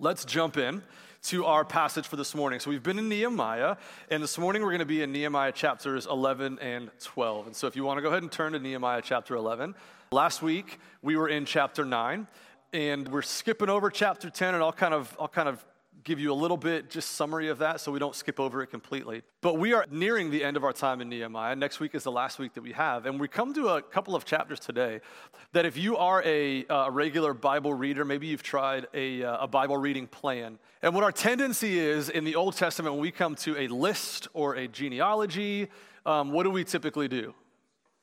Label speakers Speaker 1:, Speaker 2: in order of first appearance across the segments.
Speaker 1: let's jump in to our passage for this morning. So we've been in Nehemiah, and this morning we're going to be in Nehemiah chapters 11 and 12. And so if you want to go ahead and turn to Nehemiah chapter 11, last week we were in chapter 9, and we're skipping over chapter 10, and I'll kind of I'll kind of give you a little bit just summary of that so we don't skip over it completely. But we are nearing the end of our time in Nehemiah. Next week is the last week that we have. And we come to a couple of chapters today that if you are a, a regular Bible reader, maybe you've tried a, a Bible reading plan. And what our tendency is in the Old Testament, when we come to a list or a genealogy, um, what do we typically do?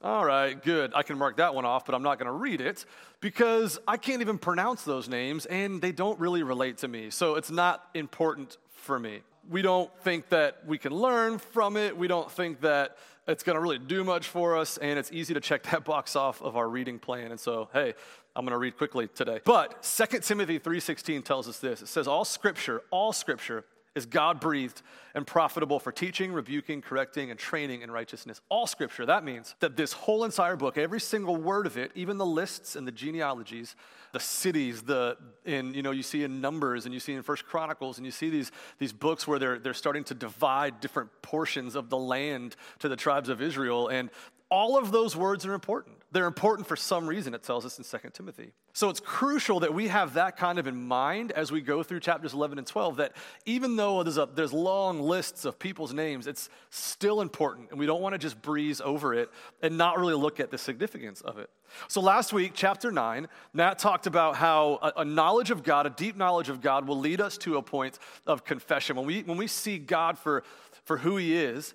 Speaker 1: All right, good. I can mark that one off, but I'm not going to read it because I can't even pronounce those names and they don't really relate to me. So it's not important for me. We don't think that we can learn from it. We don't think that it's going to really do much for us and it's easy to check that box off of our reading plan. And so, hey, I'm going to read quickly today. But 2 Timothy 3:16 tells us this. It says all scripture, all scripture is God breathed and profitable for teaching, rebuking, correcting, and training in righteousness. All scripture. That means that this whole entire book, every single word of it, even the lists and the genealogies, the cities, the in you know you see in Numbers and you see in First Chronicles and you see these these books where they're they're starting to divide different portions of the land to the tribes of Israel and all of those words are important. They're important for some reason, it tells us in 2 Timothy. So it's crucial that we have that kind of in mind as we go through chapters 11 and 12, that even though there's, a, there's long lists of people's names, it's still important, and we don't want to just breeze over it and not really look at the significance of it. So last week, chapter 9, Matt talked about how a, a knowledge of God, a deep knowledge of God, will lead us to a point of confession. When we, when we see God for, for who he is,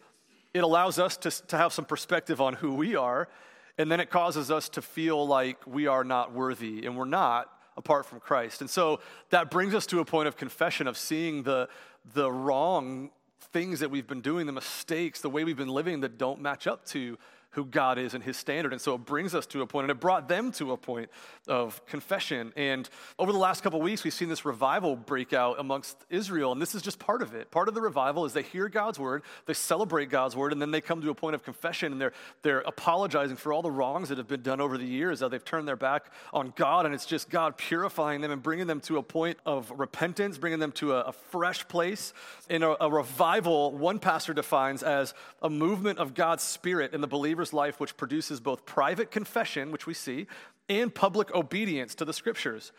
Speaker 1: it allows us to, to have some perspective on who we are, and then it causes us to feel like we are not worthy, and we're not apart from Christ. And so that brings us to a point of confession, of seeing the, the wrong things that we've been doing, the mistakes, the way we've been living that don't match up to who God is and his standard. And so it brings us to a point, and it brought them to a point of confession. And over the last couple weeks, we've seen this revival break out amongst Israel, and this is just part of it. Part of the revival is they hear God's word, they celebrate God's word, and then they come to a point of confession, and they're, they're apologizing for all the wrongs that have been done over the years, how they've turned their back on God, and it's just God purifying them and bringing them to a point of repentance, bringing them to a, a fresh place. In a, a revival, one pastor defines as a movement of God's spirit in the believer believer's life which produces both private confession, which we see, and public obedience to the scriptures.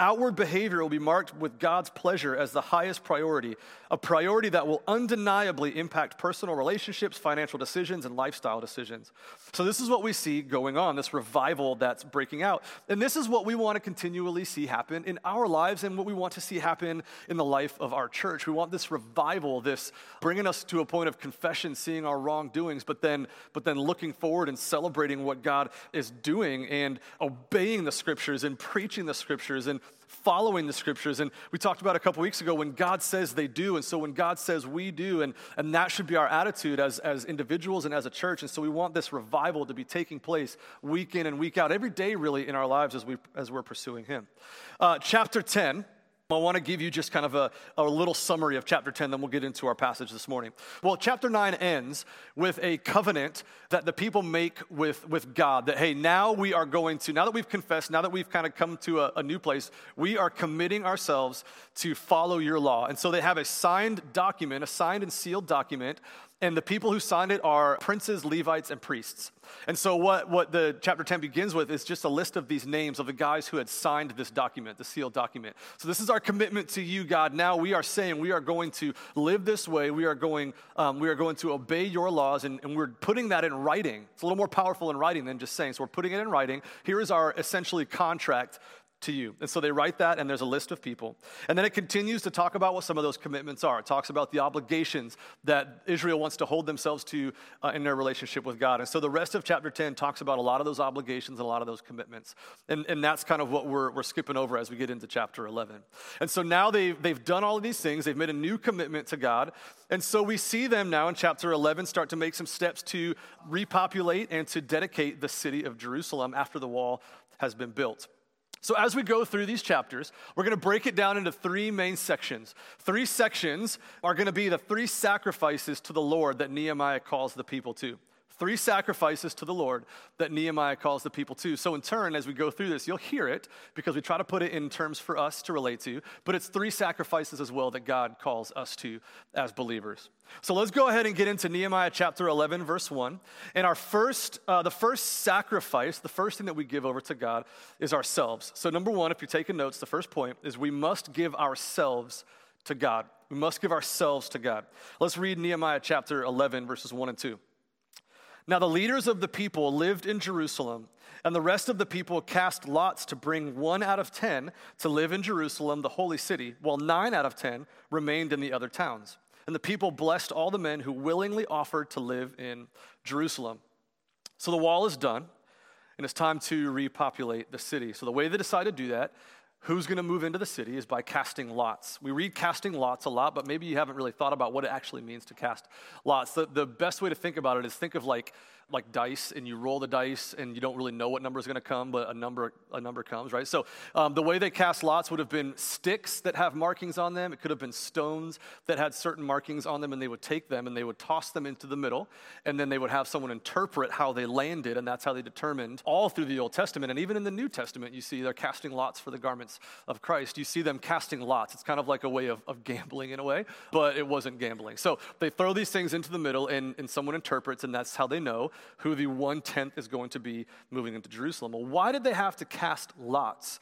Speaker 1: Outward behavior will be marked with God's pleasure as the highest priority, a priority that will undeniably impact personal relationships, financial decisions, and lifestyle decisions. So, this is what we see going on this revival that's breaking out. And this is what we want to continually see happen in our lives and what we want to see happen in the life of our church. We want this revival, this bringing us to a point of confession, seeing our wrongdoings, but then, but then looking forward and celebrating what God is doing and obeying the scriptures and preaching the scriptures and following the scriptures. And we talked about a couple weeks ago when God says they do. And so when God says we do, and, and that should be our attitude as, as individuals and as a church. And so we want this revival to be taking place week in and week out, every day really in our lives as, we, as we're pursuing Him. Uh, chapter 10 I want to give you just kind of a, a little summary of chapter 10, then we'll get into our passage this morning. Well, chapter 9 ends with a covenant that the people make with, with God that, hey, now we are going to, now that we've confessed, now that we've kind of come to a, a new place, we are committing ourselves to follow your law. And so they have a signed document, a signed and sealed document and the people who signed it are princes, Levites, and priests. And so, what, what the chapter 10 begins with is just a list of these names of the guys who had signed this document, the sealed document. So, this is our commitment to you, God. Now we are saying we are going to live this way. We are going, um, we are going to obey your laws, and, and we're putting that in writing. It's a little more powerful in writing than just saying. So, we're putting it in writing. Here is our essentially contract to you. And so they write that, and there's a list of people. And then it continues to talk about what some of those commitments are. It talks about the obligations that Israel wants to hold themselves to uh, in their relationship with God. And so the rest of chapter 10 talks about a lot of those obligations and a lot of those commitments. And, and that's kind of what we're, we're skipping over as we get into chapter 11. And so now they've, they've done all of these things, they've made a new commitment to God. And so we see them now in chapter 11 start to make some steps to repopulate and to dedicate the city of Jerusalem after the wall has been built. So, as we go through these chapters, we're going to break it down into three main sections. Three sections are going to be the three sacrifices to the Lord that Nehemiah calls the people to. Three sacrifices to the Lord that Nehemiah calls the people to. So, in turn, as we go through this, you'll hear it because we try to put it in terms for us to relate to, but it's three sacrifices as well that God calls us to as believers. So, let's go ahead and get into Nehemiah chapter 11, verse 1. And our first, uh, the first sacrifice, the first thing that we give over to God is ourselves. So, number one, if you're taking notes, the first point is we must give ourselves to God. We must give ourselves to God. Let's read Nehemiah chapter 11, verses 1 and 2. Now, the leaders of the people lived in Jerusalem, and the rest of the people cast lots to bring one out of ten to live in Jerusalem, the holy city, while nine out of ten remained in the other towns. And the people blessed all the men who willingly offered to live in Jerusalem. So the wall is done, and it's time to repopulate the city. So the way they decided to do that who's going to move into the city is by casting lots. We read casting lots a lot, but maybe you haven't really thought about what it actually means to cast lots. The, the best way to think about it is think of like like dice and you roll the dice and you don't really know what number is going to come but a number a number comes right? So um, the way they cast lots would have been sticks that have markings on them. It could have been stones that had certain markings on them and they would take them and they would toss them into the middle and then they would have someone interpret how they landed and that's how they determined all through the old testament and even in the new testament you see they're casting lots for the garments of christ. You see them casting lots. It's kind of like a way of, of gambling in a way but it wasn't gambling. So they throw these things into the middle and, and someone interprets and that's how they know who the one tenth is going to be moving into Jerusalem. Well, why did they have to cast lots?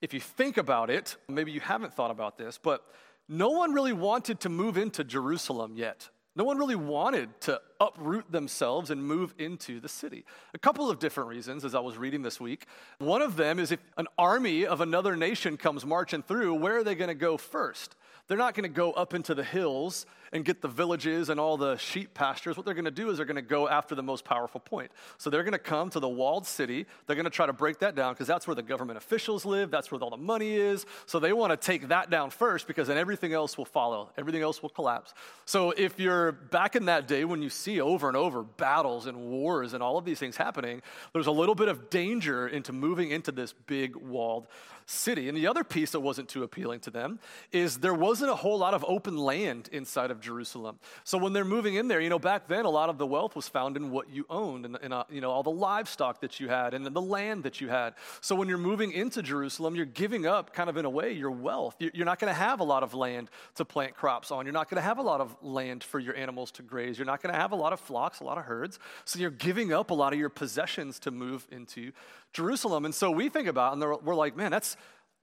Speaker 1: If you think about it, maybe you haven't thought about this, but no one really wanted to move into Jerusalem yet. No one really wanted to uproot themselves and move into the city. A couple of different reasons as I was reading this week. One of them is if an army of another nation comes marching through, where are they going to go first? They're not going to go up into the hills and get the villages and all the sheep pastures. What they're going to do is they're going to go after the most powerful point. So they're going to come to the walled city. They're going to try to break that down because that's where the government officials live. That's where all the money is. So they want to take that down first because then everything else will follow. Everything else will collapse. So if you're back in that day when you see over and over battles and wars and all of these things happening, there's a little bit of danger into moving into this big walled city. And the other piece that wasn't too appealing to them is there wasn't a whole lot of open land inside of Jerusalem. So when they're moving in there, you know, back then a lot of the wealth was found in what you owned and, and uh, you know, all the livestock that you had and the land that you had. So when you're moving into Jerusalem, you're giving up kind of in a way your wealth. You're not going to have a lot of land to plant crops on. You're not going to have a lot of land for your animals to graze. You're not going to have a lot of flocks, a lot of herds. So you're giving up a lot of your possessions to move into Jerusalem. And so we think about, and we're like, man, that's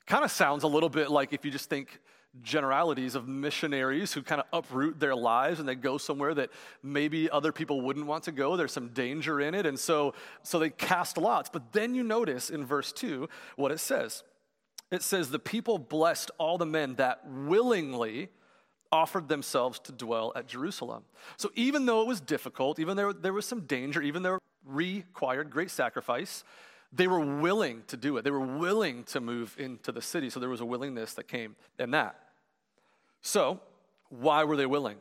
Speaker 1: kind of sounds a little bit like if you just think generalities of missionaries who kind of uproot their lives and they go somewhere that maybe other people wouldn't want to go. There's some danger in it. And so, so they cast lots. But then you notice in verse 2 what it says. It says, The people blessed all the men that willingly offered themselves to dwell at Jerusalem. So even though it was difficult, even though there was some danger, even though it required great sacrifice, they were willing to do it. They were willing to move into the city. So there was a willingness that came in that. So, why were they willing?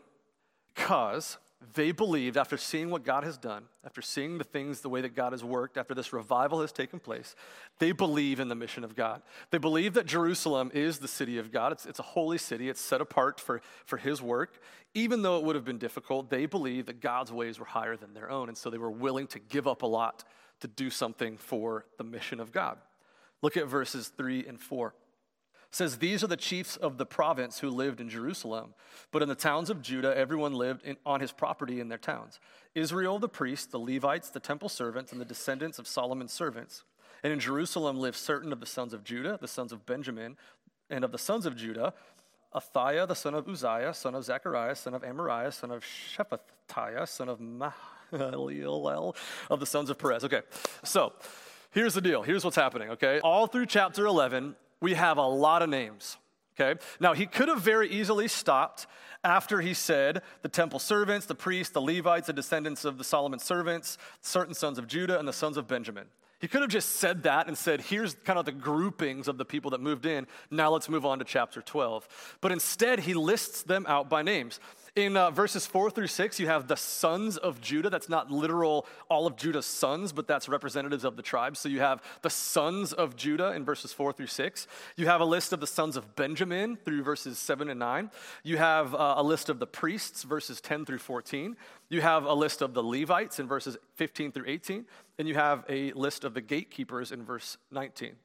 Speaker 1: Because they believed, after seeing what God has done, after seeing the things, the way that God has worked, after this revival has taken place, they believe in the mission of God. They believe that Jerusalem is the city of God. It's, it's a holy city, it's set apart for, for His work. Even though it would have been difficult, they believed that God's ways were higher than their own. And so they were willing to give up a lot to do something for the mission of God. Look at verses 3 and 4. It says, These are the chiefs of the province who lived in Jerusalem. But in the towns of Judah, everyone lived in, on his property in their towns Israel the priests, the Levites, the temple servants, and the descendants of Solomon's servants. And in Jerusalem lived certain of the sons of Judah, the sons of Benjamin, and of the sons of Judah, Athaiah, the son of Uzziah, son of Zechariah, son of Amariah, son of Shephatiah, son of Mah of the sons of Perez. Okay, so here's the deal. Here's what's happening, okay? All through chapter 11, we have a lot of names, okay? Now, he could have very easily stopped after he said the temple servants, the priests, the Levites, the descendants of the Solomon servants, certain sons of Judah, and the sons of Benjamin. He could have just said that and said, here's kind of the groupings of the people that moved in. Now let's move on to chapter 12. But instead, he lists them out by names. In uh, verses four through six, you have the sons of Judah. That's not literal all of Judah's sons, but that's representatives of the tribes. So you have the sons of Judah in verses four through six. You have a list of the sons of Benjamin through verses seven and nine. You have uh, a list of the priests, verses 10 through 14. You have a list of the Levites in verses 15 through 18. And you have a list of the gatekeepers in verse 19.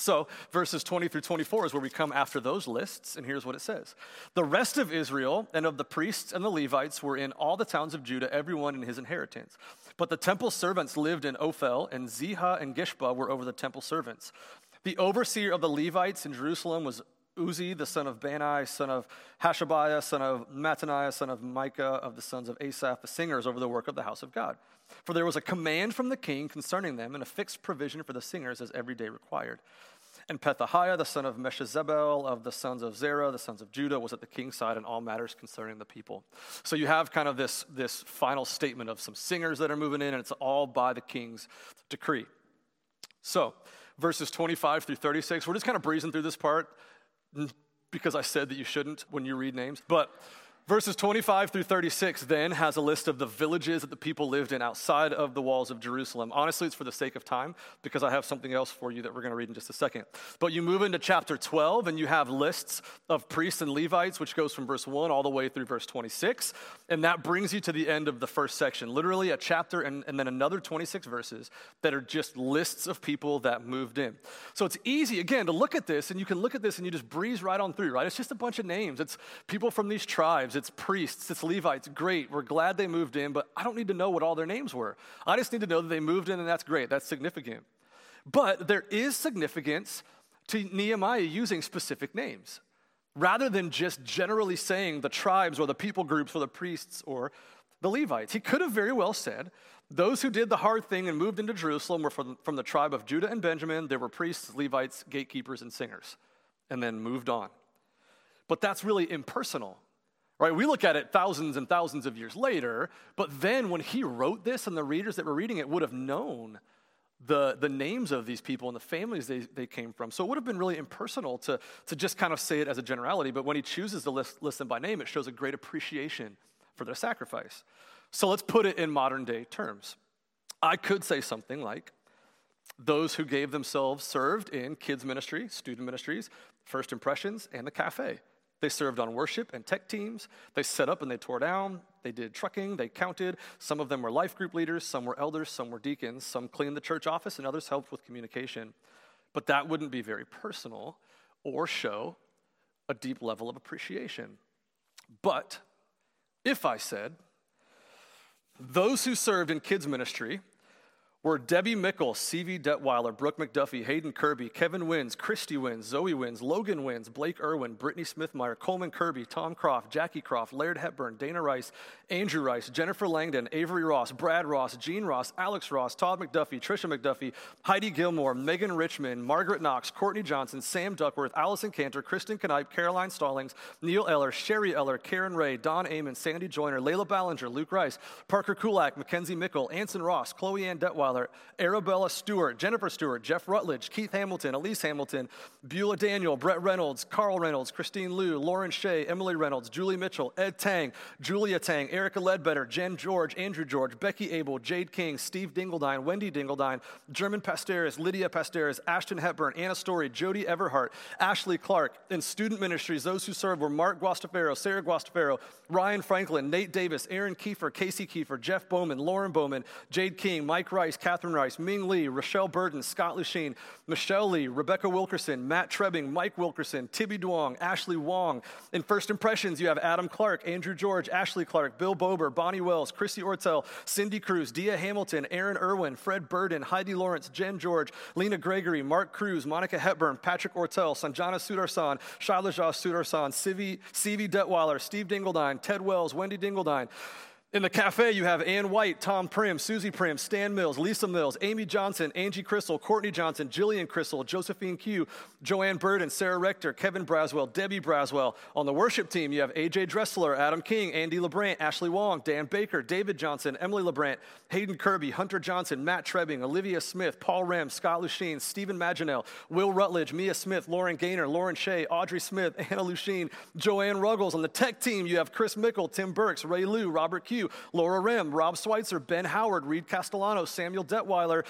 Speaker 1: So, verses 20 through 24 is where we come after those lists, and here's what it says The rest of Israel and of the priests and the Levites were in all the towns of Judah, everyone in his inheritance. But the temple servants lived in Ophel, and Ziha and Gishpa were over the temple servants. The overseer of the Levites in Jerusalem was Uzzi, the son of Bani, son of Hashabiah, son of Mattaniah, son of Micah, of the sons of Asaph, the singers over the work of the house of God. For there was a command from the king concerning them, and a fixed provision for the singers as every day required. And Pethahiah, the son of Meshezabel, of the sons of Zerah, the sons of Judah, was at the king's side in all matters concerning the people. So you have kind of this, this final statement of some singers that are moving in, and it's all by the king's decree. So, verses 25 through 36, we're just kind of breezing through this part mm, because I said that you shouldn't when you read names. But Verses 25 through 36 then has a list of the villages that the people lived in outside of the walls of Jerusalem. Honestly, it's for the sake of time because I have something else for you that we're going to read in just a second. But you move into chapter 12 and you have lists of priests and Levites, which goes from verse 1 all the way through verse 26. And that brings you to the end of the first section. Literally a chapter and, and then another 26 verses that are just lists of people that moved in. So it's easy, again, to look at this and you can look at this and you just breeze right on through, right? It's just a bunch of names. It's people from these tribes it's priests, it's Levites. Great. We're glad they moved in, but I don't need to know what all their names were. I just need to know that they moved in, and that's great. That's significant. But there is significance to Nehemiah using specific names rather than just generally saying the tribes or the people groups or the priests or the Levites. He could have very well said, Those who did the hard thing and moved into Jerusalem were from, from the tribe of Judah and Benjamin. There were priests, Levites, gatekeepers, and singers, and then moved on. But that's really impersonal. Right? We look at it thousands and thousands of years later, but then when he wrote this and the readers that were reading it would have known the, the names of these people and the families they, they came from. So it would have been really impersonal to, to just kind of say it as a generality, but when he chooses to list, list them by name, it shows a great appreciation for their sacrifice. So let's put it in modern day terms. I could say something like, those who gave themselves served in kids ministry, student ministries, first impressions, and the cafe. They served on worship and tech teams. They set up and they tore down. They did trucking. They counted. Some of them were life group leaders. Some were elders. Some were deacons. Some cleaned the church office, and others helped with communication. But that wouldn't be very personal or show a deep level of appreciation. But if I said, those who served in kids' ministry were Debbie Mickle, C.V. Detweiler, Brooke McDuffie, Hayden Kirby, Kevin Wins, Christy Wins, Zoe Wins, Logan Wins, Blake Irwin, Brittany Smithmeyer, Coleman Kirby, Tom Croft, Jackie Croft, Laird Hepburn, Dana Rice, Andrew Rice, Jennifer Langdon, Avery Ross, Brad Ross, Gene Ross, Alex Ross, Todd McDuffie, Trisha McDuffie, Heidi Gilmore, Megan Richmond, Margaret Knox, Courtney Johnson, Sam Duckworth, Allison Cantor, Kristen Knipe, Caroline Stallings, Neil Eller, Sherry Eller, Karen Ray, Don Amon, Sandy Joyner, Layla Ballinger, Luke Rice, Parker Kulak, Mackenzie Mickle, Anson Ross, Chloe Ann Detweiler, Arabella Stewart, Jennifer Stewart, Jeff Rutledge, Keith Hamilton, Elise Hamilton, Beulah Daniel, Brett Reynolds, Carl Reynolds, Christine Liu, Lauren Shea, Emily Reynolds, Julie Mitchell, Ed Tang, Julia Tang, Erica Ledbetter, Jen George, Andrew George, Becky Abel, Jade King, Steve Dingledine, Wendy Dingledine, German Pasteris, Lydia Pasteris, Ashton Hepburn, Anna Story, Jody Everhart, Ashley Clark. In student ministries, those who served were Mark Guastafaro, Sarah Guastafaro, Ryan Franklin, Nate Davis, Aaron Kiefer, Casey Kiefer, Jeff Bowman, Lauren Bowman, Jade King, Mike Rice, Catherine Rice, Ming Lee, Rochelle Burton, Scott Lusheen, Michelle Lee, Rebecca Wilkerson, Matt Trebbing, Mike Wilkerson, Tibby Duong, Ashley Wong. In First Impressions, you have Adam Clark, Andrew George, Ashley Clark, Bill Bober, Bonnie Wells, Chrissy Ortel, Cindy Cruz, Dia Hamilton, Aaron Irwin, Fred Burden, Heidi Lawrence, Jen George, Lena Gregory, Mark Cruz, Monica Hepburn, Patrick Ortel, Sanjana Sudarsan, Shaila Sudarsan, Sivi, Detweiler, Steve Dingledine, Ted Wells, Wendy Dingledine. In the cafe, you have Ann White, Tom Prim, Susie Prim, Stan Mills, Lisa Mills, Amy Johnson, Angie Crystal, Courtney Johnson, Jillian Crystal, Josephine Q, Joanne Burden, Sarah Rector, Kevin Braswell, Debbie Braswell. On the worship team, you have AJ Dressler, Adam King, Andy LeBrant, Ashley Wong, Dan Baker, David Johnson, Emily LeBrant, Hayden Kirby, Hunter Johnson, Matt Trebbing, Olivia Smith, Paul Rem, Scott Lusheen, Stephen Maginell, Will Rutledge, Mia Smith, Lauren Gaynor, Lauren Shea, Audrey Smith, Anna Lusheen, Joanne Ruggles. On the tech team, you have Chris Mickle, Tim Burks, Ray Lou, Robert Q, Laura Rim, Rob Schweitzer, Ben Howard, Reed Castellano, Samuel Detweiler,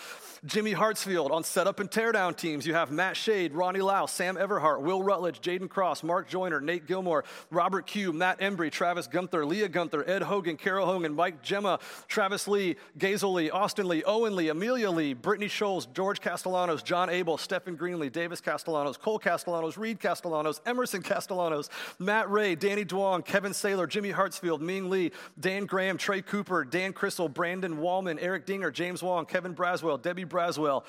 Speaker 1: Jimmy Hartsfield. On setup and teardown teams, you have Matt Shade, Ronnie Lau, Sam Everhart, Will Rutledge, Jaden Cross, Mark Joyner, Nate Gilmore, Robert Q, Matt Embry, Travis Gunther, Leah Gunther, Ed Hogan, Carol Hogan, Mike Gemma, Travis Lee, Gazel Lee, Austin Lee, Owen Lee, Amelia Lee, Brittany Scholes, George Castellanos, John Abel, Stephen Greenlee, Davis Castellanos, Cole Castellanos, Reed Castellanos, Emerson Castellanos, Matt Ray, Danny Duong, Kevin Saylor, Jimmy Hartsfield, Ming Lee, Dan Graham, Trey Cooper, Dan Crystal, Brandon Wallman, Eric Dinger, James Wong, Kevin Braswell, Debbie Braswell.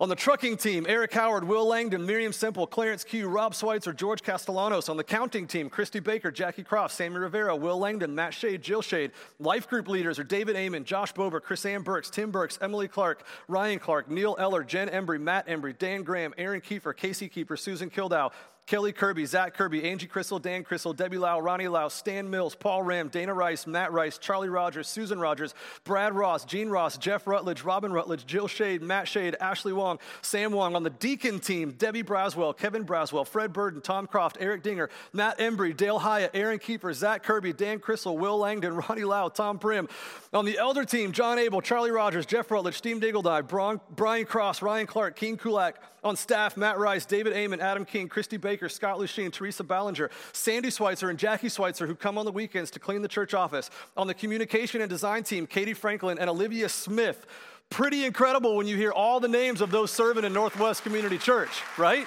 Speaker 1: On the trucking team, Eric Howard, Will Langdon, Miriam Simple, Clarence Q, Rob Schweitzer, George Castellanos. On the counting team, Christy Baker, Jackie Croft, Sammy Rivera, Will Langdon, Matt Shade, Jill Shade. Life group leaders are David Amon, Josh Bober, Chris Ann Burks, Tim Burks, Emily Clark, Ryan Clark, Neil Eller, Jen Embry, Matt Embry, Dan Graham, Aaron Kiefer, Casey Kiefer, Susan Kildow, Kelly Kirby, Zach Kirby, Angie Crystal, Dan Crystal, Debbie Lau, Ronnie Lau, Stan Mills, Paul Ram, Dana Rice, Matt Rice, Charlie Rogers, Susan Rogers, Brad Ross, Gene Ross, Jeff Rutledge, Robin Rutledge, Jill Shade, Matt Shade, Ashley Wong, Sam Wong. On the Deacon team, Debbie Braswell, Kevin Braswell, Fred Burden, Tom Croft, Eric Dinger, Matt Embry, Dale Hyatt, Aaron Kiefer, Zach Kirby, Dan Crystal, Will Langdon, Ronnie Lau, Tom Prim. On the Elder team, John Abel, Charlie Rogers, Jeff Rutledge, Steve Dingledine, Brian Cross, Ryan Clark, King Kulak. On staff, Matt Rice, David Amon, Adam King, Christy Baker, Scott Lusheen, Teresa Ballinger, Sandy Schweitzer, and Jackie Schweitzer, who come on the weekends to clean the church office. On the communication and design team, Katie Franklin and Olivia Smith. Pretty incredible when you hear all the names of those serving in Northwest Community Church, right?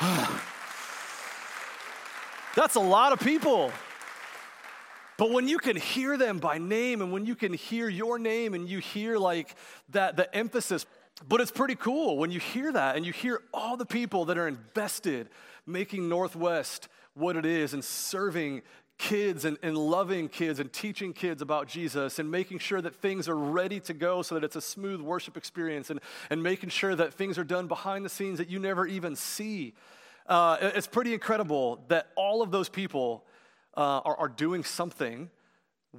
Speaker 1: That's a lot of people. But when you can hear them by name and when you can hear your name and you hear like that the emphasis but it's pretty cool when you hear that and you hear all the people that are invested making Northwest what it is and serving kids and, and loving kids and teaching kids about Jesus and making sure that things are ready to go so that it's a smooth worship experience and, and making sure that things are done behind the scenes that you never even see. Uh, it's pretty incredible that all of those people uh, are, are doing something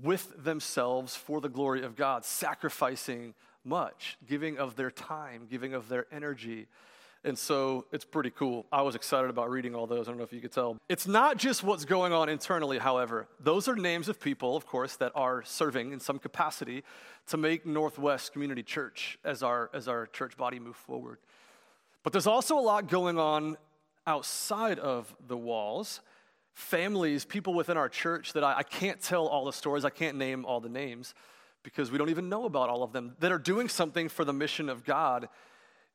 Speaker 1: with themselves for the glory of God, sacrificing much, giving of their time, giving of their energy. And so it's pretty cool. I was excited about reading all those. I don't know if you could tell. It's not just what's going on internally, however. Those are names of people, of course, that are serving in some capacity to make Northwest Community Church as our, as our church body move forward. But there's also a lot going on outside of the walls. Families, people within our church that I, I can't tell all the stories, I can't name all the names because we don't even know about all of them, that are doing something for the mission of God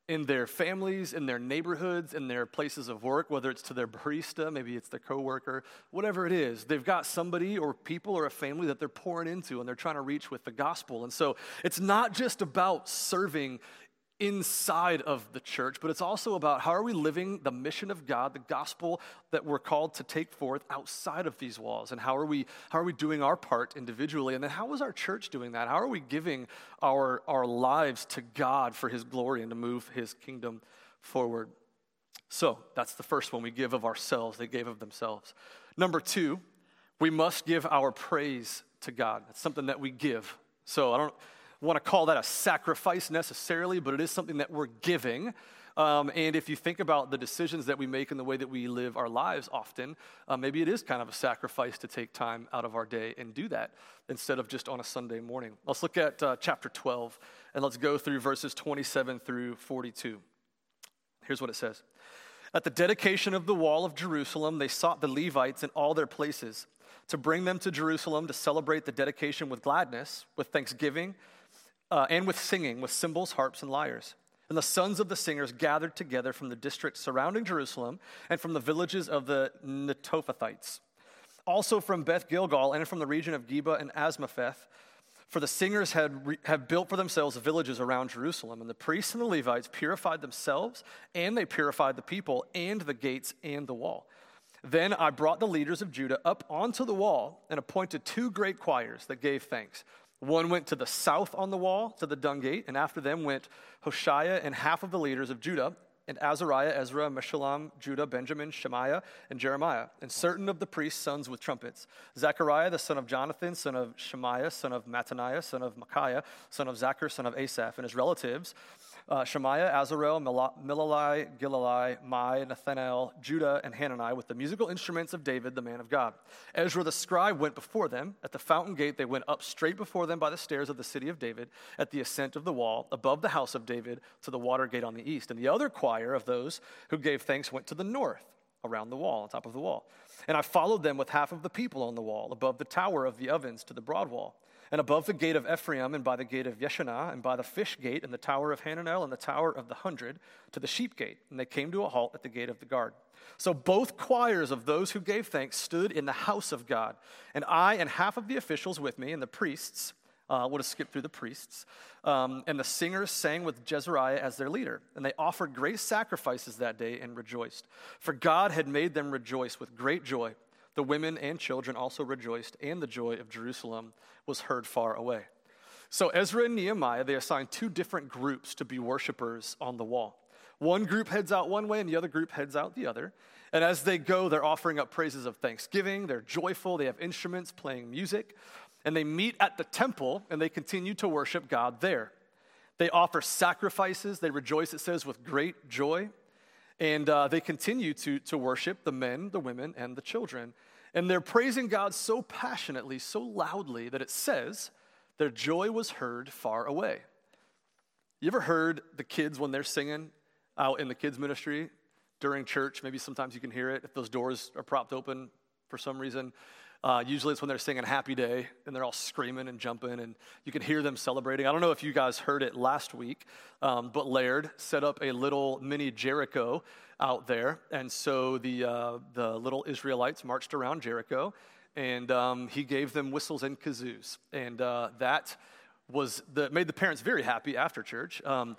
Speaker 1: in their families, in their neighborhoods, in their places of work, whether it's to their barista, maybe it's their coworker, whatever it is. They've got somebody or people or a family that they're pouring into and they're trying to reach with the gospel. And so it's not just about serving inside of the church, but it's also about how are we living the mission of God, the gospel that we're called to take forth outside of these walls, and how are we how are we doing our part individually, and then how is our church doing that? How are we giving our our lives to God for His glory and to move His kingdom forward? So that's the first one we give of ourselves. They gave of themselves. Number two, we must give our praise to God. That's something that we give. So I don't want to call that a sacrifice necessarily, but it is something that we're giving. Um, and if you think about the decisions that we make and the way that we live our lives often, uh, maybe it is kind of a sacrifice to take time out of our day and do that instead of just on a Sunday morning. Let's look at uh, chapter 12 and let's go through verses 27 through 42. Here's what it says At the dedication of the wall of Jerusalem, they sought the Levites in all their places to bring them to Jerusalem to celebrate the dedication with gladness, with thanksgiving uh, and with singing, with cymbals, harps, and lyres. And the sons of the singers gathered together from the districts surrounding Jerusalem and from the villages of the Netophathites. Also from Beth Gilgal and from the region of Geba and Azmaveth, for the singers had, re- had built for themselves villages around Jerusalem. And the priests and the Levites purified themselves, and they purified the people, and the gates, and the wall. Then I brought the leaders of Judah up onto the wall and appointed two great choirs that gave thanks. One went to the south on the wall, to the dung gate, and after them went Hoshea and half of the leaders of Judah, and Azariah, Ezra, Meshullam, Judah, Benjamin, Shemaiah, and Jeremiah, and certain of the priests' sons with trumpets. Zechariah, the son of Jonathan, son of Shemaiah, son of Mattaniah, son of Micaiah, son of Zachar, son of Asaph, and his relatives, uh, Shemaiah, Azarel, Milalai, Gilalai, Maai, Nathanael, Judah, and Hanani with the musical instruments of David, the man of God. Ezra the scribe went before them. At the fountain gate, they went up straight before them by the stairs of the city of David, at the ascent of the wall, above the house of David, to the water gate on the east. And the other choir of those who gave thanks went to the north, around the wall, on top of the wall. And I followed them with half of the people on the wall, above the tower of the ovens to the broad wall and above the gate of Ephraim, and by the gate of Yeshanah, and by the fish gate, and the tower of Hananel, and the tower of the hundred, to the sheep gate. And they came to a halt at the gate of the guard. So both choirs of those who gave thanks stood in the house of God. And I and half of the officials with me, and the priests, uh, would have skipped through the priests, um, and the singers sang with Jezariah as their leader. And they offered great sacrifices that day and rejoiced. For God had made them rejoice with great joy. The women and children also rejoiced, and the joy of Jerusalem was heard far away. So Ezra and Nehemiah, they assigned two different groups to be worshipers on the wall. One group heads out one way, and the other group heads out the other. And as they go, they're offering up praises of thanksgiving. They're joyful. They have instruments playing music. And they meet at the temple and they continue to worship God there. They offer sacrifices. They rejoice, it says, with great joy. And uh, they continue to, to worship the men, the women, and the children. And they're praising God so passionately, so loudly, that it says their joy was heard far away. You ever heard the kids when they're singing out in the kids' ministry during church? Maybe sometimes you can hear it if those doors are propped open for some reason. Uh, usually it's when they're singing Happy Day and they're all screaming and jumping and you can hear them celebrating. I don't know if you guys heard it last week, um, but Laird set up a little mini Jericho out there. And so the, uh, the little Israelites marched around Jericho and um, he gave them whistles and kazoos. And uh, that was the, made the parents very happy after church. Um,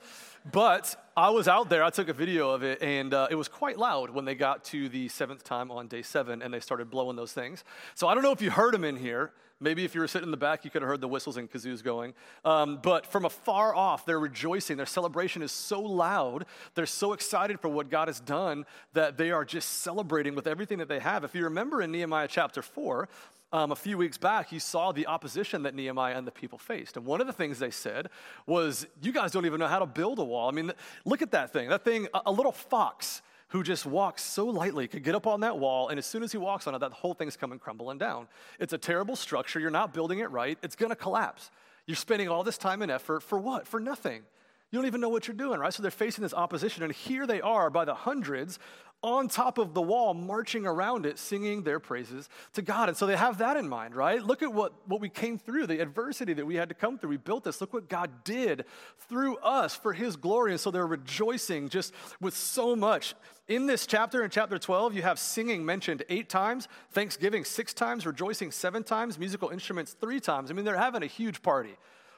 Speaker 1: but I was out there, I took a video of it, and uh, it was quite loud when they got to the seventh time on day seven and they started blowing those things. So I don't know if you heard them in here. Maybe if you were sitting in the back, you could have heard the whistles and kazoos going. Um, but from afar off, they're rejoicing. Their celebration is so loud. They're so excited for what God has done that they are just celebrating with everything that they have. If you remember in Nehemiah chapter 4, um, a few weeks back, you saw the opposition that Nehemiah and the people faced. And one of the things they said was, You guys don't even know how to build a wall. I mean, look at that thing. That thing, a, a little fox who just walks so lightly could get up on that wall, and as soon as he walks on it, that whole thing's coming crumbling down. It's a terrible structure. You're not building it right. It's going to collapse. You're spending all this time and effort for what? For nothing. You don't even know what you're doing, right? So they're facing this opposition, and here they are by the hundreds on top of the wall, marching around it, singing their praises to God. And so they have that in mind, right? Look at what, what we came through, the adversity that we had to come through. We built this. Look what God did through us for His glory. And so they're rejoicing just with so much. In this chapter, in chapter 12, you have singing mentioned eight times, thanksgiving six times, rejoicing seven times, musical instruments three times. I mean, they're having a huge party.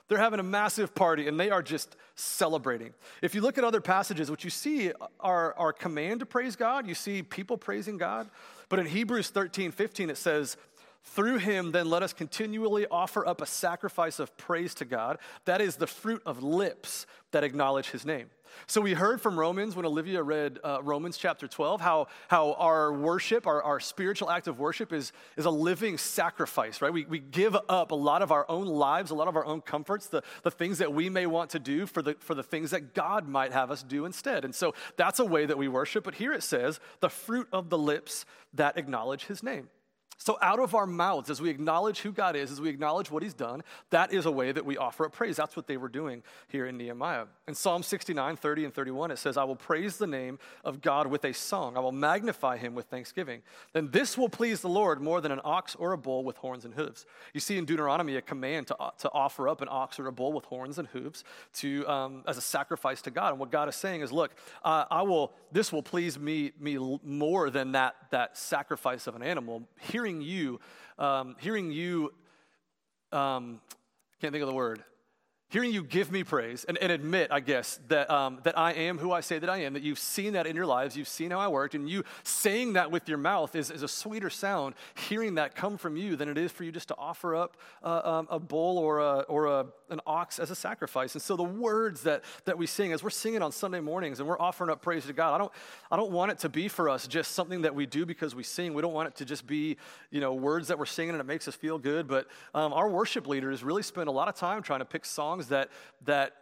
Speaker 1: They're having a massive party and they are just celebrating. If you look at other passages, what you see are our command to praise God. You see people praising God. But in Hebrews 13, 15, it says, through him, then let us continually offer up a sacrifice of praise to God. That is the fruit of lips that acknowledge his name. So we heard from Romans when Olivia read uh, Romans chapter 12 how, how our worship, our, our spiritual act of worship is, is a living sacrifice, right? We, we give up a lot of our own lives, a lot of our own comforts, the, the things that we may want to do for the, for the things that God might have us do instead. And so that's a way that we worship. But here it says, the fruit of the lips that acknowledge his name. So, out of our mouths, as we acknowledge who God is, as we acknowledge what He's done, that is a way that we offer up praise. That's what they were doing here in Nehemiah. In Psalm 69, 30, and 31, it says, I will praise the name of God with a song. I will magnify Him with thanksgiving. Then this will please the Lord more than an ox or a bull with horns and hooves. You see in Deuteronomy a command to, to offer up an ox or a bull with horns and hooves to, um, as a sacrifice to God. And what God is saying is, look, uh, I will, this will please me, me more than that, that sacrifice of an animal. Hearing hearing you, um, hearing you, um, can't think of the word, hearing you give me praise and, and admit, I guess, that, um, that I am who I say that I am, that you've seen that in your lives, you've seen how I worked, and you saying that with your mouth is, is a sweeter sound, hearing that come from you, than it is for you just to offer up uh, um, a bull or, a, or a, an ox as a sacrifice. And so the words that, that we sing, as we're singing on Sunday mornings and we're offering up praise to God, I don't, I don't want it to be for us just something that we do because we sing. We don't want it to just be, you know, words that we're singing and it makes us feel good. But um, our worship leaders really spend a lot of time trying to pick songs songs that, that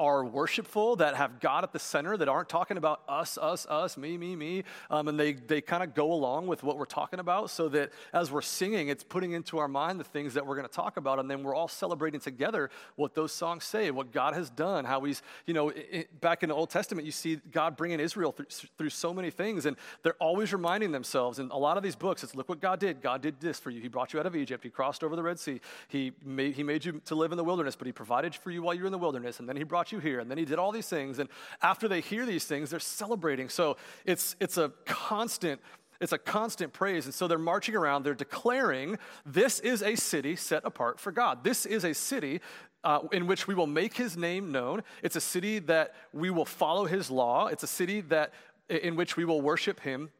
Speaker 1: are worshipful, that have God at the center, that aren't talking about us, us, us, me, me, me. Um, and they, they kind of go along with what we're talking about so that as we're singing, it's putting into our mind the things that we're going to talk about. And then we're all celebrating together what those songs say, what God has done, how He's, you know, it, back in the Old Testament, you see God bringing Israel through, through so many things. And they're always reminding themselves. And a lot of these books, it's look what God did. God did this for you. He brought you out of Egypt. He crossed over the Red Sea. He made, he made you to live in the wilderness, but He provided for you while you were in the wilderness. And then He brought you here. And then He did all these things. And after they hear these things, they're celebrating. So it's, it's a constant it's a constant praise. And so they're marching around, they're declaring, This is a city set apart for God. This is a city uh, in which we will make his name known. It's a city that we will follow his law. It's a city that, in which we will worship him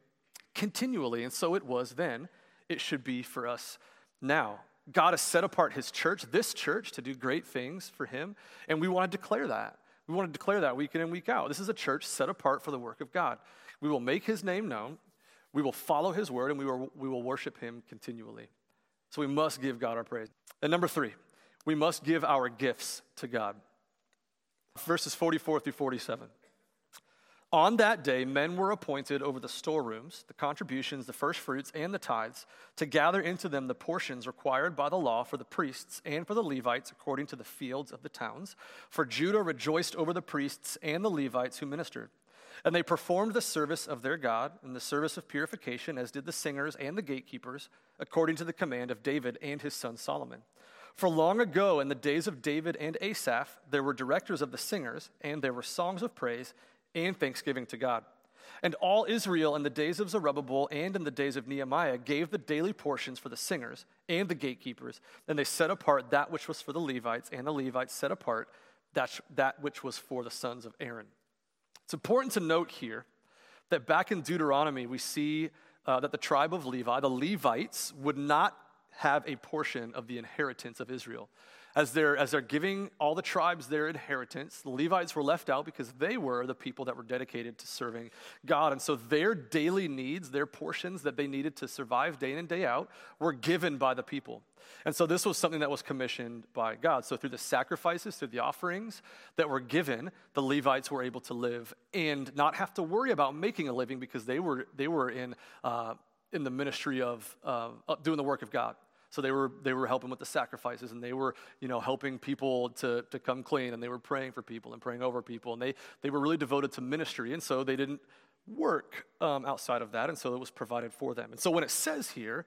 Speaker 1: continually. And so it was then. It should be for us now. God has set apart his church, this church, to do great things for him. And we want to declare that. We want to declare that week in and week out. This is a church set apart for the work of God. We will make his name known, we will follow his word, and we will, we will worship him continually. So we must give God our praise. And number three, we must give our gifts to God. Verses 44 through 47. On that day, men were appointed over the storerooms, the contributions, the first fruits, and the tithes, to gather into them the portions required by the law for the priests and for the Levites according to the fields of the towns. For Judah rejoiced over the priests and the Levites who ministered. And they performed the service of their God and the service of purification, as did the singers and the gatekeepers, according to the command of David and his son Solomon. For long ago, in the days of David and Asaph, there were directors of the singers, and there were songs of praise and thanksgiving to God. And all Israel in the days of Zerubbabel and in the days of Nehemiah gave the daily portions for the singers and the gatekeepers. And they set apart that which was for the Levites, and the Levites set apart that, that which was for the sons of Aaron. It's important to note here that back in Deuteronomy, we see uh, that the tribe of Levi, the Levites, would not have a portion of the inheritance of Israel as they're, as they're giving all the tribes their inheritance, the Levites were left out because they were the people that were dedicated to serving God. And so their daily needs, their portions that they needed to survive day in and day out, were given by the people. And so this was something that was commissioned by God. So through the sacrifices, through the offerings that were given, the Levites were able to live and not have to worry about making a living because they were, they were in, uh, in the ministry of uh, doing the work of God. So they were, they were helping with the sacrifices and they were, you know, helping people to, to come clean and they were praying for people and praying over people. And they, they were really devoted to ministry. And so they didn't work um, outside of that. And so it was provided for them. And so when it says here,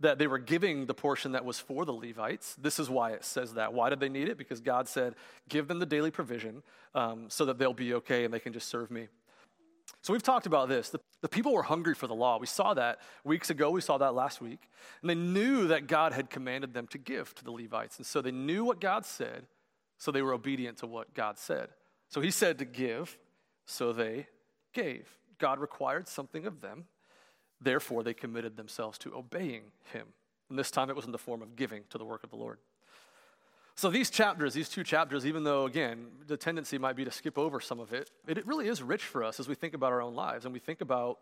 Speaker 1: that they were giving the portion that was for the Levites. This is why it says that. Why did they need it? Because God said, give them the daily provision um, so that they'll be okay and they can just serve me. So we've talked about this. The, the, people were hungry for the law. We saw that weeks ago. We saw that last week. And they knew that God had commanded them to give to the Levites. And so they knew what God said, so they were obedient to what God said. So he said to give, so they gave. God required something of them. Therefore, they committed themselves to obeying him. And this time it was in the form of giving to the work of the Lord. So, these chapters, these two chapters, even though, again, the tendency might be to skip over some of it, it, really is rich for us as we think about our own lives and we think about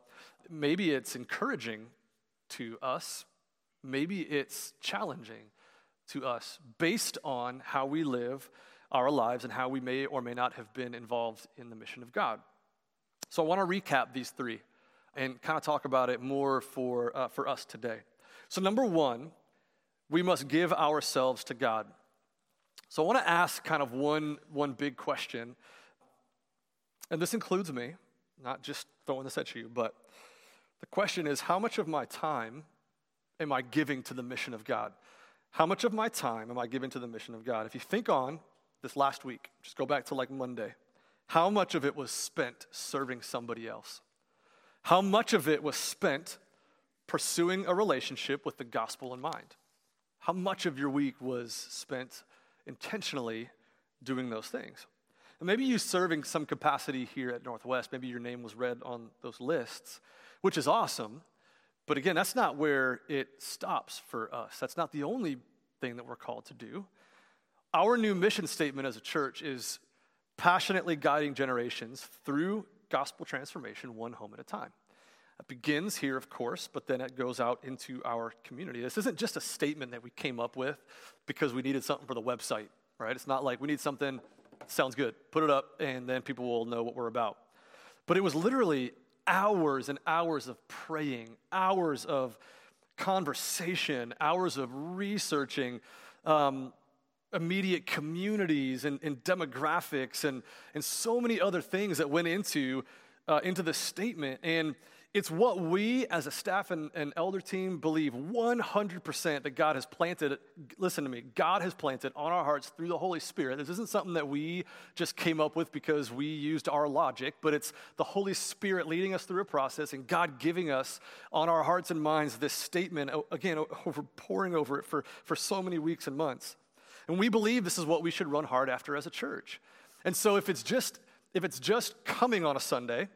Speaker 1: maybe it's encouraging to us, maybe it's challenging to us based on how we live our lives and how we may or may not have been involved in the mission of God. So, I want to recap these three and kind of talk about it more for, uh, for us today. So, number one, we must give ourselves to God. So I want to ask kind of one, one big question. And this includes me, not just throwing this at you, but the question is how much of my time am I giving to the mission of God? How much of my time am I giving to the mission of God? If you think on this last week, just go back to like Monday, how much of it was spent serving somebody else? How much of it was spent pursuing a relationship with the gospel in mind? How much of your week was spent intentionally doing those things. And maybe you serve in some capacity here at Northwest. Maybe your name was read on those lists, which is awesome. But again, that's not where it stops for us. That's not the only thing that we're called to do. Our new mission statement as a church is passionately guiding generations through gospel transformation one home at a time. It begins here, of course, but then it goes out into our community. This isn't just a statement that we came up with because we needed something for the website, right? It's not like we need something, sounds good, put it up, and then people will know what we're about. But it was literally hours and hours of praying, hours of conversation, hours of researching. Um, immediate communities and, and, demographics and, and so many other things that went into, uh, into this statement. And it's what we as a staff and, and elder team believe 100% that God has planted. Listen to me, God has planted on our hearts through the Holy Spirit. This isn't something that we just came up with because we used our logic, but it's the Holy Spirit leading us through a process and God giving us on our hearts and minds this statement, again, over pouring over it for, for so many weeks and months. And we believe this is what we should run hard after as a church. And so if it's just if it's just coming on a Sunday,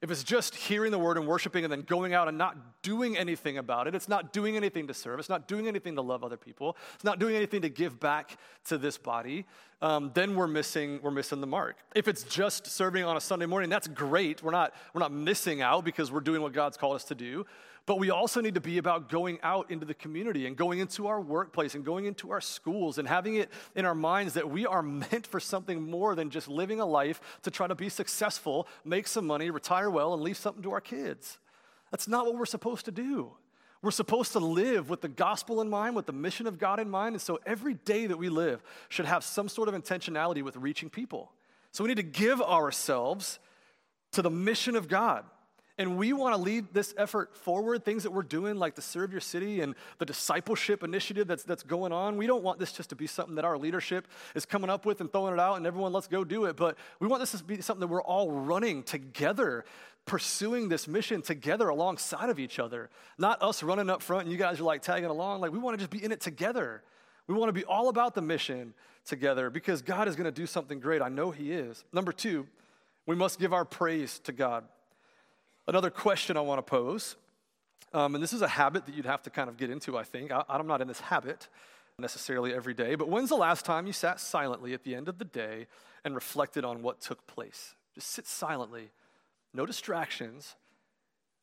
Speaker 1: if it's just hearing the word and worshiping and then going out and not doing anything about it, it's not doing anything to serve, it's not doing anything to love other people, it's not doing anything to give back to this body, um, then we're missing, we're missing the mark. If it's just serving on a Sunday morning, that's great. We're not, we're not missing out because we're doing what God's called us to do. But we also need to be about going out into the community and going into our workplace and going into our schools and having it in our minds that we are meant for something more than just living a life to try to be successful, make some money, retire well, and leave something to our kids. That's not what we're supposed to do. We're supposed to live with the gospel in mind, with the mission of God in mind. And so every day that we live should have some sort of intentionality with reaching people. So we need to give ourselves to the mission of God. And we want to lead this effort forward, things that we're doing, like the Serve Your City and the discipleship initiative that's, that's going on. We don't want this just to be something that our leadership is coming up with and throwing it out and everyone, let's go do it. But we want this to be something that we're all running together, pursuing this mission together alongside of each other. Not us running up front and you guys are like tagging along. Like we want to just be in it together. We want to be all about the mission together because God is going to do something great. I know He is. Number two, we must give our praise to God. Another question I want to pose, um, and this is a habit that you'd have to kind of get into, I think. I, I'm not in this habit necessarily every day, but when's the last time you sat silently at the end of the day and reflected on what took place? Just sit silently, no distractions.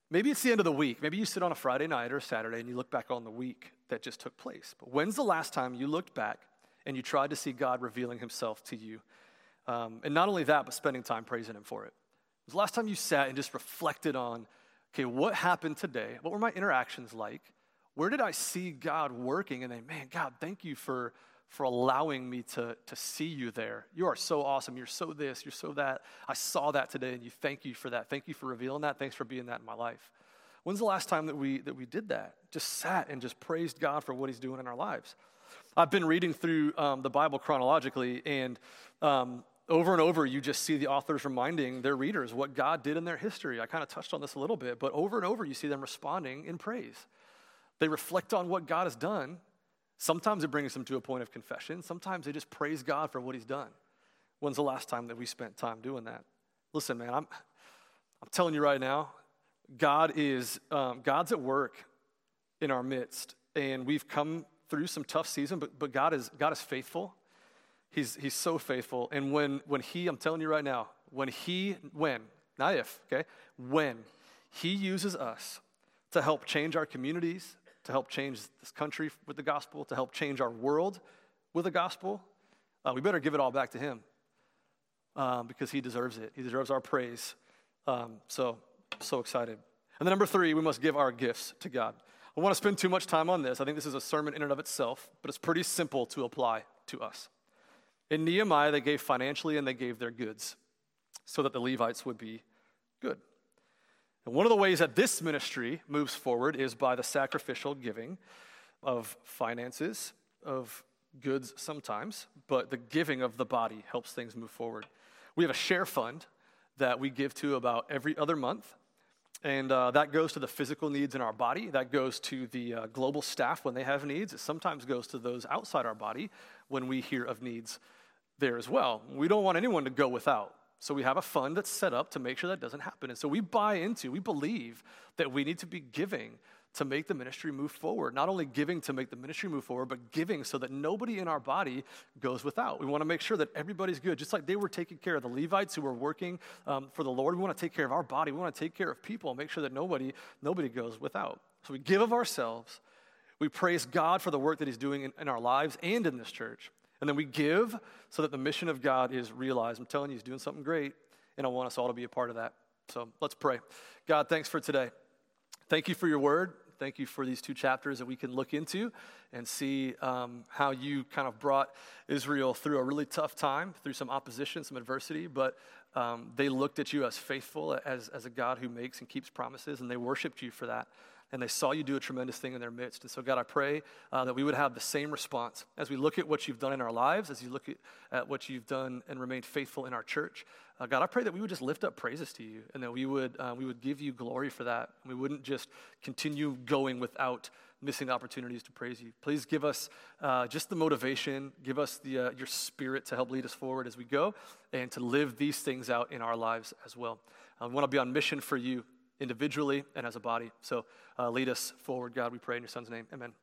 Speaker 1: Maybe it's the end of the week. Maybe you sit on a Friday night or a Saturday and you look back on the week that just took place. But when's the last time you looked back and you tried to see God revealing himself to you? Um, and not only that, but spending time praising him for it was the last time you sat and just reflected on, okay, what happened today? What were my interactions like? Where did I see God working? And then, man, God, thank you for, for allowing me to, to see you there. You are so awesome. You're so this, you're so that. I saw that today, and you thank you for that. Thank you for revealing that. Thanks for being that in my life. When's the last time that we, that we did that? Just sat and just praised God for what He's doing in our lives. I've been reading through um, the Bible chronologically, and um, over and over, you just see the authors reminding their readers what God did in their history. I kind of touched on this a little bit, but over and over, you see them responding in praise. They reflect on what God has done. Sometimes it brings them to a point of confession. Sometimes they just praise God for what He's done. When's the last time that we spent time doing that? Listen, man, I'm, I'm telling you right now, God is um, God's at work in our midst, and we've come through some tough season, but, but God is God is faithful. He's, he's so faithful. And when, when he, I'm telling you right now, when he, when, not if, okay, when he uses us to help change our communities, to help change this country with the gospel, to help change our world with the gospel, uh, we better give it all back to him um, because he deserves it. He deserves our praise. Um, so, so excited. And then number three, we must give our gifts to God. I want to spend too much time on this. I think this is a sermon in and of itself, but it's pretty simple to apply to us. In Nehemiah, they gave financially and they gave their goods so that the Levites would be good. And one of the ways that this ministry moves forward is by the sacrificial giving of finances, of goods sometimes, but the giving of the body helps things move forward. We have a share fund that we give to about every other month. And uh, that goes to the physical needs in our body. That goes to the uh, global staff when they have needs. It sometimes goes to those outside our body when we hear of needs there as well. We don't want anyone to go without. So we have a fund that's set up to make sure that doesn't happen. And so we buy into, we believe that we need to be giving to make the ministry move forward. Not only giving to make the ministry move forward, but giving so that nobody in our body goes without. We want to make sure that everybody's good, just like they were taking care of the Levites who were working um, for the Lord. We want to take care of our body. We want to take care of people and make sure that nobody, nobody goes without. So we give of ourselves. We praise God for the work that He's doing in, in our lives and in this church. And then we give so that the mission of God is realized. I'm telling you, He's doing something great, and I want us all to be a part of that. So let's pray. God, thanks for today. Thank you for your word. Thank you for these two chapters that we can look into and see um, how you kind of brought Israel through a really tough time, through some opposition, some adversity, but um, they looked at you as faithful, as, as a God who makes and keeps promises, and they worshiped you for that and they saw you do a tremendous thing in their midst. And so, God, I pray uh, that we would have the same response as we look at what you've done in our lives, as you look at, at what you've done and remained faithful in our church. Uh, God, I pray that we would just lift up praises to you and that we would, uh, we would give you glory for that. We wouldn't just continue going without missing opportunities to praise you. Please give us uh, just the motivation, give us the, uh, your spirit to help lead us forward as we go, and to live these things out in our lives as well. I want to be on mission for you individually and as a body. So uh, lead us forward, God, we pray in your son's name. Amen.